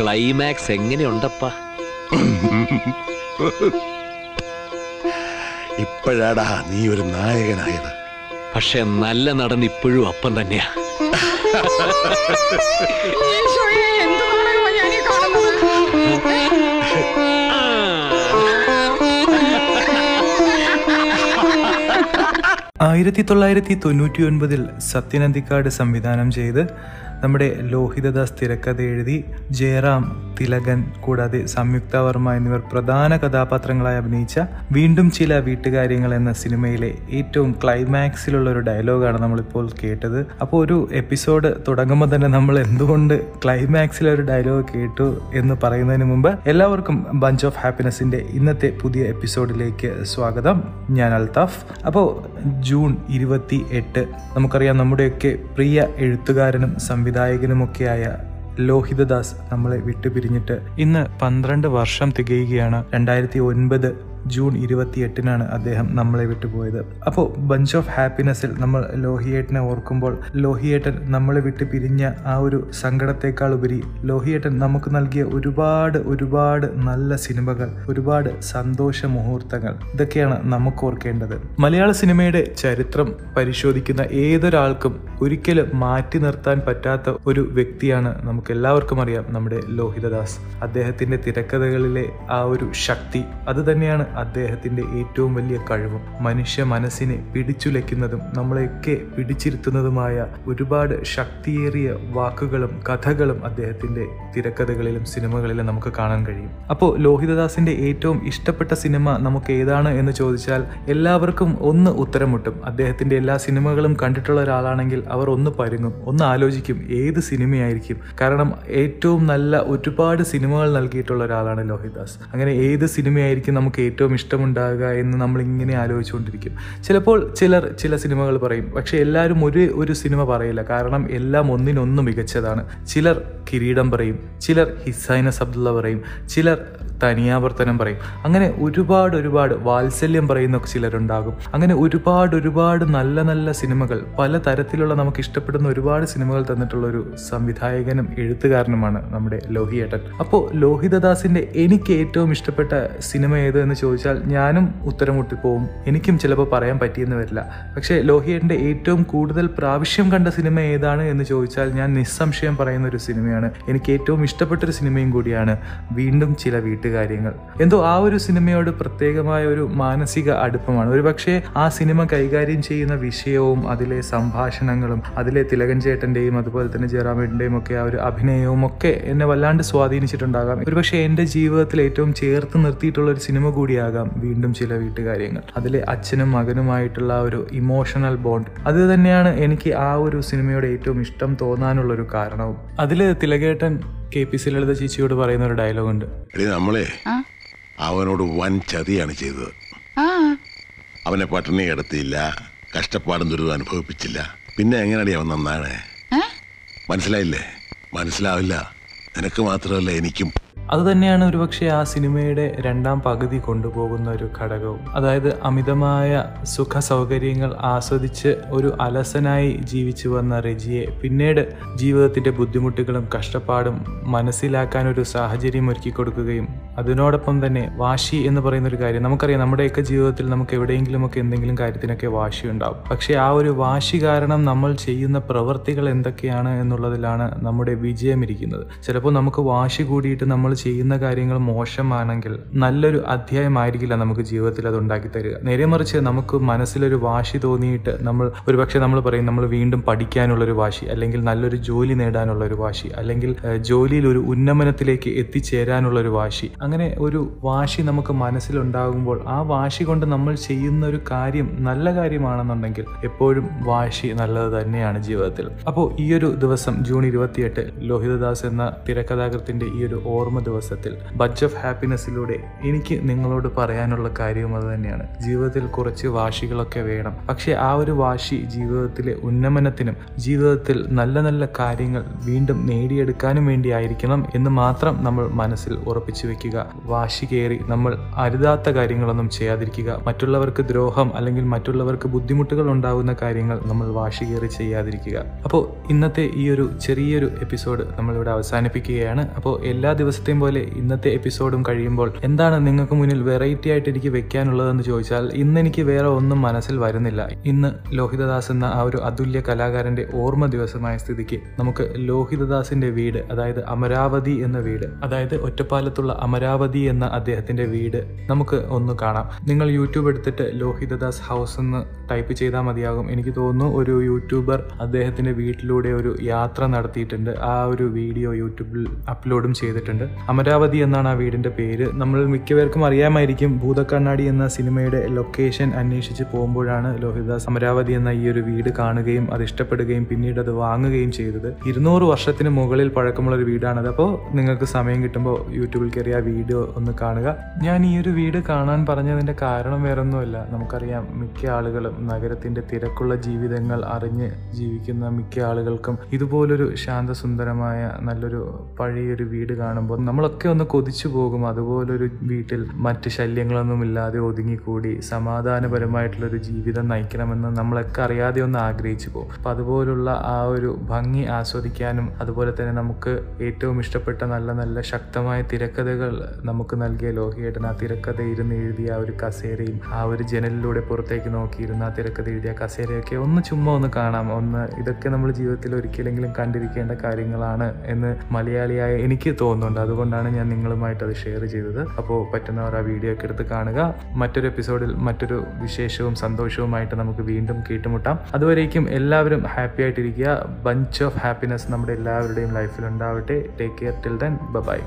Climax എങ്ങനെയുണ്ടപ്പാ? ഇപ്പോഴാടാ നീ ഒരു നായകനായത്. പക്ഷെ നല്ല നടൻ ഇപ്പോഴും അപ്പം തന്നെയാ. ആയിരത്തി തൊള്ളായിരത്തി തൊണ്ണൂറ്റി ഒൻപതിൽ സത്യനന്ദിക്കാട് സംവിധാനം ചെയ്ത് നമ്മുടെ ലോഹിതദാസ് തിരക്കഥ എഴുതി ജയറാം തിലകൻ കൂടാതെ സംയുക്ത വർമ്മ എന്നിവർ പ്രധാന കഥാപാത്രങ്ങളായി അഭിനയിച്ച വീണ്ടും ചില വീട്ടുകാര്യങ്ങൾ എന്ന സിനിമയിലെ ഏറ്റവും ക്ലൈമാക്സിലുള്ള ഒരു ഡയലോഗാണ് നമ്മളിപ്പോൾ കേട്ടത്. അപ്പോൾ ഒരു എപ്പിസോഡ് തുടങ്ങുമ്പോൾ തന്നെ നമ്മൾ എന്തുകൊണ്ട് ക്ലൈമാക്സിലെ ഒരു ഡയലോഗ് കേട്ടു എന്ന് പറയുന്നതിന് മുമ്പ് എല്ലാവർക്കും ബഞ്ച് ഓഫ് ഹാപ്പിനെസ്സിന്റെ ഇന്നത്തെ പുതിയ എപ്പിസോഡിലേക്ക് സ്വാഗതം. ഞാൻ അൽത്താഫ് അപ്പോൾ ജൂൺ ഇരുപത്തി എട്ട് നമുക്കറിയാം നമ്മുടെയൊക്കെ പ്രിയ എഴുത്തുകാരനും സംവിധായകനുമൊക്കെയായ ലോഹിതദാസ് നമ്മളെ വിട്ടുപിരിഞ്ഞിട്ട് ഇന്ന് പന്ത്രണ്ട് വർഷം തികയുകയാണ്. രണ്ടായിരത്തി ഒൻപത് ജൂൺ ഇരുപത്തിയെട്ടിനാണ് അദ്ദേഹം നമ്മളെ വിട്ടുപോയത്. അപ്പോൾ ബഞ്ച് ഓഫ് ഹാപ്പിനെസ്സിൽ നമ്മൾ ലോഹിയേട്ടനെ ഓർക്കുമ്പോൾ ലോഹിയേട്ടൻ നമ്മളെ വിട്ട് പിരിഞ്ഞ ആ ഒരു സങ്കടത്തെക്കാൾ ഉപരി ലോഹിയേട്ടൻ നമുക്ക് നൽകിയ ഒരുപാട് ഒരുപാട് നല്ല സിനിമകൾ ഒരുപാട് സന്തോഷ മുഹൂർത്തങ്ങൾ. ഇതൊക്കെയാണ് നമുക്ക് ഓർക്കേണ്ടത്. മലയാള സിനിമയുടെ ചരിത്രം പരിശോധിക്കുന്ന ഏതൊരാൾക്കും ഒരിക്കലും മാറ്റി നിർത്താൻ പറ്റാത്ത ഒരു വ്യക്തിയാണ് നമുക്ക് എല്ലാവർക്കും അറിയാം നമ്മുടെ ലോഹിതദാസ്. അദ്ദേഹത്തിന്റെ തിരക്കഥകളിലെ ആ ഒരു ശക്തി അത് തന്നെയാണ് അദ്ദേഹത്തിന്റെ ഏറ്റവും വലിയ കഴിവും മനുഷ്യ മനസ്സിനെ പിടിച്ചുലയ്ക്കുന്നതും നമ്മളെയൊക്കെ പിടിച്ചിരുത്തുന്നതുമായ ഒരുപാട് ശക്തിയേറിയ വാക്കുകളും കഥകളും അദ്ദേഹത്തിന്റെ തിരക്കഥകളിലും സിനിമകളിലും നമുക്ക് കാണാൻ കഴിയും. അപ്പോൾ ലോഹിതദാസിന്റെ ഏറ്റവും ഇഷ്ടപ്പെട്ട സിനിമ നമുക്ക് ഏതാണ് എന്ന് ചോദിച്ചാൽ എല്ലാവർക്കും ഒന്ന് ഉത്തരം മുട്ടും അദ്ദേഹത്തിന്റെ എല്ലാ സിനിമകളും കണ്ടിട്ടുള്ള ഒരാളാണെങ്കിൽ അവർ ഒന്ന് പരുങ്ങും ഒന്ന് ആലോചിക്കും ഏത് സിനിമയായിരിക്കും. കാരണം ഏറ്റവും നല്ല ഒരുപാട് സിനിമകൾ നൽകിയിട്ടുള്ള ഒരാളാണ് ലോഹിദാസ് അങ്ങനെ ഏത് സിനിമയായിരിക്കും നമുക്ക് ഏറ്റവും ഇഷ്ടമുണ്ടാകുക എന്ന് നമ്മൾ ഇങ്ങനെ ആലോചിച്ചുകൊണ്ടിരിക്കും. ചിലപ്പോൾ ചിലർ ചില സിനിമകൾ പറയും പക്ഷേ എല്ലാവരും ഒരു ഒരു സിനിമ പറയില്ല. കാരണം എല്ലാം ഒന്നിനൊന്ന് മികച്ചതാണ്. ചിലർ കിരീടം പറയും ചിലർ ഹിസൈനസ് അബ്ദുള്ള പറയും ചിലർ തനിയാവർത്തനം പറയും. അങ്ങനെ ഒരുപാട് ഒരുപാട് വാത്സല്യം പറയുന്ന ചിലരുണ്ടാകും. അങ്ങനെ ഒരുപാട് ഒരുപാട് നല്ല നല്ല സിനിമകൾ പല തരത്തിലുള്ള നമുക്ക് ഇഷ്ടപ്പെടുന്ന ഒരുപാട് സിനിമകൾ തന്നിട്ടുള്ള ഒരു സംവിധായകനും എഴുത്തുകാരനുമാണ് നമ്മുടെ ലോഹിയേട്ടൻ. അപ്പോൾ ലോഹിതദാസിന്റെ എനിക്ക് ഏറ്റവും ഇഷ്ടപ്പെട്ട സിനിമ ഏത് എന്ന് ചോദിച്ചാൽ ഞാനും ഉത്തരം മുട്ടിപ്പോവും എനിക്കും ചിലപ്പോൾ പറയാൻ പറ്റിയെന്ന് വരില്ല. പക്ഷേ ലോഹിയേട്ടന്റെ ഏറ്റവും കൂടുതൽ പ്രാവശ്യം കണ്ട സിനിമ ഏതാണ് എന്ന് ചോദിച്ചാൽ ഞാൻ നിസ്സംശയം പറയുന്ന ഒരു സിനിമയാണ്. എനിക്ക് ഏറ്റവും ഇഷ്ടപ്പെട്ട ഒരു സിനിമയും കൂടിയാണ് വീണ്ടും ചില വീട്ടുകാര്യങ്ങൾ എന്തോ ആ ഒരു സിനിമയോട് പ്രത്യേകമായ ഒരു മാനസിക അടുപ്പമാണ്. ഒരു പക്ഷേ ആ സിനിമ കൈകാര്യം ചെയ്യുന്ന വിഷയവും അതിലെ സംഭാഷണങ്ങളും അതിലെ തിലകൻ ചേട്ടന്റെയും അതുപോലെ തന്നെ ജയറാമേട്ടന്റെയും ഒക്കെ ആ ഒരു അഭിനയവും ഒക്കെ എന്നെ വല്ലാണ്ട് സ്വാധീനിച്ചിട്ടുണ്ടാകാം. ഒരുപക്ഷെ എന്റെ ജീവിതത്തിൽ ഏറ്റവും ചേർത്ത് നിർത്തിയിട്ടുള്ള ഒരു സിനിമ കൂടിയാകാം വീണ്ടും ചില വീട്ടുകാര്യങ്ങൾ. അതിലെ അച്ഛനും മകനുമായിട്ടുള്ള ഒരു ഇമോഷണൽ ബോണ്ട് അത് തന്നെയാണ് എനിക്ക് ആ ഒരു സിനിമയോട് ഏറ്റവും ഇഷ്ടം തോന്നാനുള്ളൊരു കാരണവും. അതിൽ തിലകേട്ടൻ കെ പി സി ലളിത ചേച്ചിയോട് പറയുന്ന ഒരു ഡയലോഗ് ഉണ്ട് നമ്മളേ അവനോട് വൻ ചതിയാണ് ചെയ്തത്. ആ. അവനെ പട്ടിണി കിടത്തിയില്ല കഷ്ടപ്പാടും ദുരിതം അനുഭവിപ്പിച്ചില്ല. പിന്നെ എങ്ങനെയാടി അവൻ നന്നാണ് മനസ്സിലായില്ലേ? മനസ്സിലാവില്ല. നിനക്ക് മാത്രമല്ല എനിക്കും അത് തന്നെയാണ് ഒരുപക്ഷെ ആ സിനിമയുടെ രണ്ടാം പകുതി കൊണ്ടുപോകുന്ന ഒരു ഘടകവും. അതായത് അമിതമായ സുഖ സൗകര്യങ്ങൾ ആസ്വദിച്ച് ഒരു അലസനായി ജീവിച്ചു വന്ന റെജിയെ പിന്നീട് ജീവിതത്തിന്റെ ബുദ്ധിമുട്ടുകളും കഷ്ടപ്പാടും മനസ്സിലാക്കാൻ ഒരു സാഹചര്യം ഒരുക്കി കൊടുക്കുകയും അതിനോടൊപ്പം തന്നെ വാശി എന്ന് പറയുന്ന ഒരു കാര്യം. നമുക്കറിയാം നമ്മുടെയൊക്കെ ജീവിതത്തിൽ നമുക്ക് എവിടെയെങ്കിലുമൊക്കെ എന്തെങ്കിലും കാര്യത്തിനൊക്കെ വാശി ഉണ്ടാവും പക്ഷേ ആ ഒരു വാശി കാരണം നമ്മൾ ചെയ്യുന്ന പ്രവൃത്തികൾ എന്തൊക്കെയാണ് എന്നുള്ളതിലാണ് നമ്മുടെ വിജയം ഇരിക്കുന്നത്. ചിലപ്പോൾ നമുക്ക് വാശി കൂടിയിട്ട് നമ്മൾ ചെയ്യുന്ന കാര്യങ്ങൾ മോശമാണെങ്കിൽ നല്ലൊരു അധ്യായമായിരിക്കില്ല നമുക്ക് ജീവിതത്തിൽ അത് ഉണ്ടാക്കി തരിക. നേരെ മറിച്ച് നമുക്ക് മനസ്സിലൊരു വാശി തോന്നിയിട്ട് നമ്മൾ ഒരുപക്ഷെ നമ്മൾ പറയും നമ്മൾ വീണ്ടും പഠിക്കാനുള്ളൊരു വാശി അല്ലെങ്കിൽ നല്ലൊരു ജോലി നേടാനുള്ള ഒരു വാശി അല്ലെങ്കിൽ ജോലിയിൽ ഒരു ഉന്നമനത്തിലേക്ക് എത്തിച്ചേരാനുള്ള ഒരു വാശി. അങ്ങനെ ഒരു വാശി നമുക്ക് മനസ്സിലുണ്ടാകുമ്പോൾ ആ വാശി കൊണ്ട് നമ്മൾ ചെയ്യുന്ന ഒരു കാര്യം നല്ല കാര്യമാണെന്നുണ്ടെങ്കിൽ എപ്പോഴും വാശി നല്ലത് തന്നെയാണ് ജീവിതത്തിൽ. അപ്പോൾ ഈ ഒരു ദിവസം ജൂൺ ഇരുപത്തിയെട്ട് ലോഹിതദാസ് എന്ന തിരക്കഥാകൃത്തിന്റെ ഈ ഒരു ഓർമ്മ ദിവസത്തിൽ. ബച്ച് ഓഫ് ഹാപ്പിനെസ്സിലൂടെ എനിക്ക് നിങ്ങളോട് പറയാനുള്ള കാര്യവും അത് തന്നെയാണ്. ജീവിതത്തിൽ കുറച്ച് വാശികളൊക്കെ വേണം. പക്ഷേ ആ ഒരു വാശി ജീവിതത്തിലെ ഉന്നമനത്തിനും ജീവിതത്തിൽ നല്ല നല്ല കാര്യങ്ങൾ വീണ്ടും നേടിയെടുക്കാനും വേണ്ടി ആയിരിക്കണം എന്ന് മാത്രം നമ്മൾ മനസ്സിൽ ഉറപ്പിച്ചു വെക്കുക. വാശി കയറി നമ്മൾ അരുതാത്ത കാര്യങ്ങളൊന്നും ചെയ്യാതിരിക്കുക. മറ്റുള്ളവർക്ക് ദ്രോഹം അല്ലെങ്കിൽ മറ്റുള്ളവർക്ക് ബുദ്ധിമുട്ടുകൾ ഉണ്ടാകുന്ന കാര്യങ്ങൾ നമ്മൾ വാശി കയറി ചെയ്യാതിരിക്കുക. അപ്പോൾ ഇന്നത്തെ ഈ ഒരു ചെറിയൊരു എപ്പിസോഡ് നമ്മളിവിടെ അവസാനിപ്പിക്കുകയാണ്. അപ്പോൾ എല്ലാ ദിവസത്തെയും പോലെ ഇന്നത്തെ എപ്പിസോഡും കഴിയുമ്പോൾ എന്താണ് നിങ്ങൾക്ക് മുന്നിൽ വെറൈറ്റി ആയിട്ട് എനിക്ക് വെക്കാനുള്ളതെന്ന് ചോദിച്ചാൽ ഇന്ന് എനിക്ക് വേറെ ഒന്നും മനസ്സിൽ വരുന്നില്ല. ഇന്ന് ലോഹിതദാസ് എന്ന ആ ഒരു അതുല്യ കലാകാരന്റെ ഓർമ്മ ദിവസമായ സ്ഥിതിക്ക് നമുക്ക് ലോഹിതദാസിന്റെ വീട് അതായത് അമരാവതി എന്ന വീട് അതായത് ഒറ്റപ്പാലത്തുള്ള അമരാവതി എന്ന അദ്ദേഹത്തിന്റെ വീട് നമുക്ക് ഒന്ന് കാണാം. നിങ്ങൾ യൂട്യൂബ് എടുത്തിട്ട് ലോഹിതദാസ് ഹൗസ് എന്ന് ടൈപ്പ് ചെയ്താൽ മതിയാകും. എനിക്ക് തോന്നുന്നു ഒരു യൂട്യൂബർ അദ്ദേഹത്തിന്റെ വീട്ടിലൂടെ ഒരു യാത്ര നടത്തിയിട്ടുണ്ട്. ആ ഒരു വീഡിയോ യൂട്യൂബിൽ അപ്ലോഡും ചെയ്തിട്ടുണ്ട്. അമരാവതി എന്നാണ് ആ വീടിന്റെ പേര്. നമ്മൾ മിക്കവർക്കും അറിയാമായിരിക്കും ഭൂതക്കണ്ണാടി എന്ന സിനിമയുടെ ലൊക്കേഷൻ അന്വേഷിച്ച് പോകുമ്പോഴാണ് ലോഹിതദാസ് അമരാവതി എന്ന ഈ ഒരു വീട് കാണുകയും അത് ഇഷ്ടപ്പെടുകയും പിന്നീട് അത് വാങ്ങുകയും ചെയ്തത്. ഇരുന്നൂറ് വർഷത്തിന് മുകളിൽ പഴക്കമുള്ള ഒരു വീടാണത്. അപ്പോൾ നിങ്ങൾക്ക് സമയം കിട്ടുമ്പോൾ യൂട്യൂബിൽ കയറി ആ വീഡിയോ ഒന്ന് കാണുക. ഞാൻ ഈ ഒരു വീട് കാണാൻ പറഞ്ഞതിന്റെ കാരണം വേറൊന്നുമല്ല. നമുക്കറിയാം മിക്ക ആളുകളും നഗരത്തിന്റെ തിരക്കുള്ള ജീവിതങ്ങൾ അറിഞ്ഞ് ജീവിക്കുന്ന മിക്ക ആളുകൾക്കും ഇതുപോലൊരു ശാന്തസുന്ദരമായ നല്ലൊരു പഴയൊരു വീട് കാണുമ്പോൾ നമ്മളൊക്കെ ഒന്ന് കൊതിച്ചു പോകും. അതുപോലൊരു വീട്ടിൽ മറ്റ് ശല്യങ്ങളൊന്നും ഇല്ലാതെ ഒതുങ്ങിക്കൂടി സമാധാനപരമായിട്ടുള്ളൊരു ജീവിതം നയിക്കണമെന്ന് നമ്മളൊക്കെ അറിയാതെ ഒന്ന് ആഗ്രഹിച്ചു പോകും. അപ്പം അതുപോലുള്ള ആ ഒരു ഭംഗി ആസ്വദിക്കാനും അതുപോലെ തന്നെ നമുക്ക് ഏറ്റവും ഇഷ്ടപ്പെട്ട നല്ല നല്ല ശക്തമായ തിരക്കഥകൾ നമുക്ക് നൽകിയ ലോഹിയേട്ടൻ ആ തിരക്കഥ ഇരുന്ന് എഴുതിയ ആ ഒരു കസേരയും ആ ഒരു ജനലിലൂടെ പുറത്തേക്ക് നോക്കിയിരുന്ന ആ തിരക്കഥ എഴുതിയ കസേരയൊക്കെ ഒന്ന് ചുമ്മാ ഒന്ന് കാണാം. ഒന്ന് ഇതൊക്കെ നമ്മൾ ജീവിതത്തിൽ ഒരിക്കലെങ്കിലും കണ്ടിരിക്കേണ്ട കാര്യങ്ങളാണ് എന്ന് മലയാളിയായ എനിക്ക് തോന്നുന്നുണ്ട്. അതുകൊണ്ടാണ് ഞാൻ നിങ്ങളുമായിട്ട് അത് ഷെയർ ചെയ്തത്. അപ്പോൾ പറ്റുന്നവർ ആ വീഡിയോ ഒക്കെ എടുത്ത് കാണുക. മറ്റൊരു എപ്പിസോഡിൽ മറ്റൊരു വിശേഷവും സന്തോഷവുമായിട്ട് നമുക്ക് വീണ്ടും കേട്ടുമുട്ടാം. അതുവരേക്കും എല്ലാവരും ഹാപ്പി ആയിട്ടിരിക്കുക. ബഞ്ച് ഓഫ് ഹാപ്പിനെസ് നമ്മുടെ എല്ലാവരുടെയും ലൈഫിൽ ഉണ്ടാവട്ടെ. Take care till then bye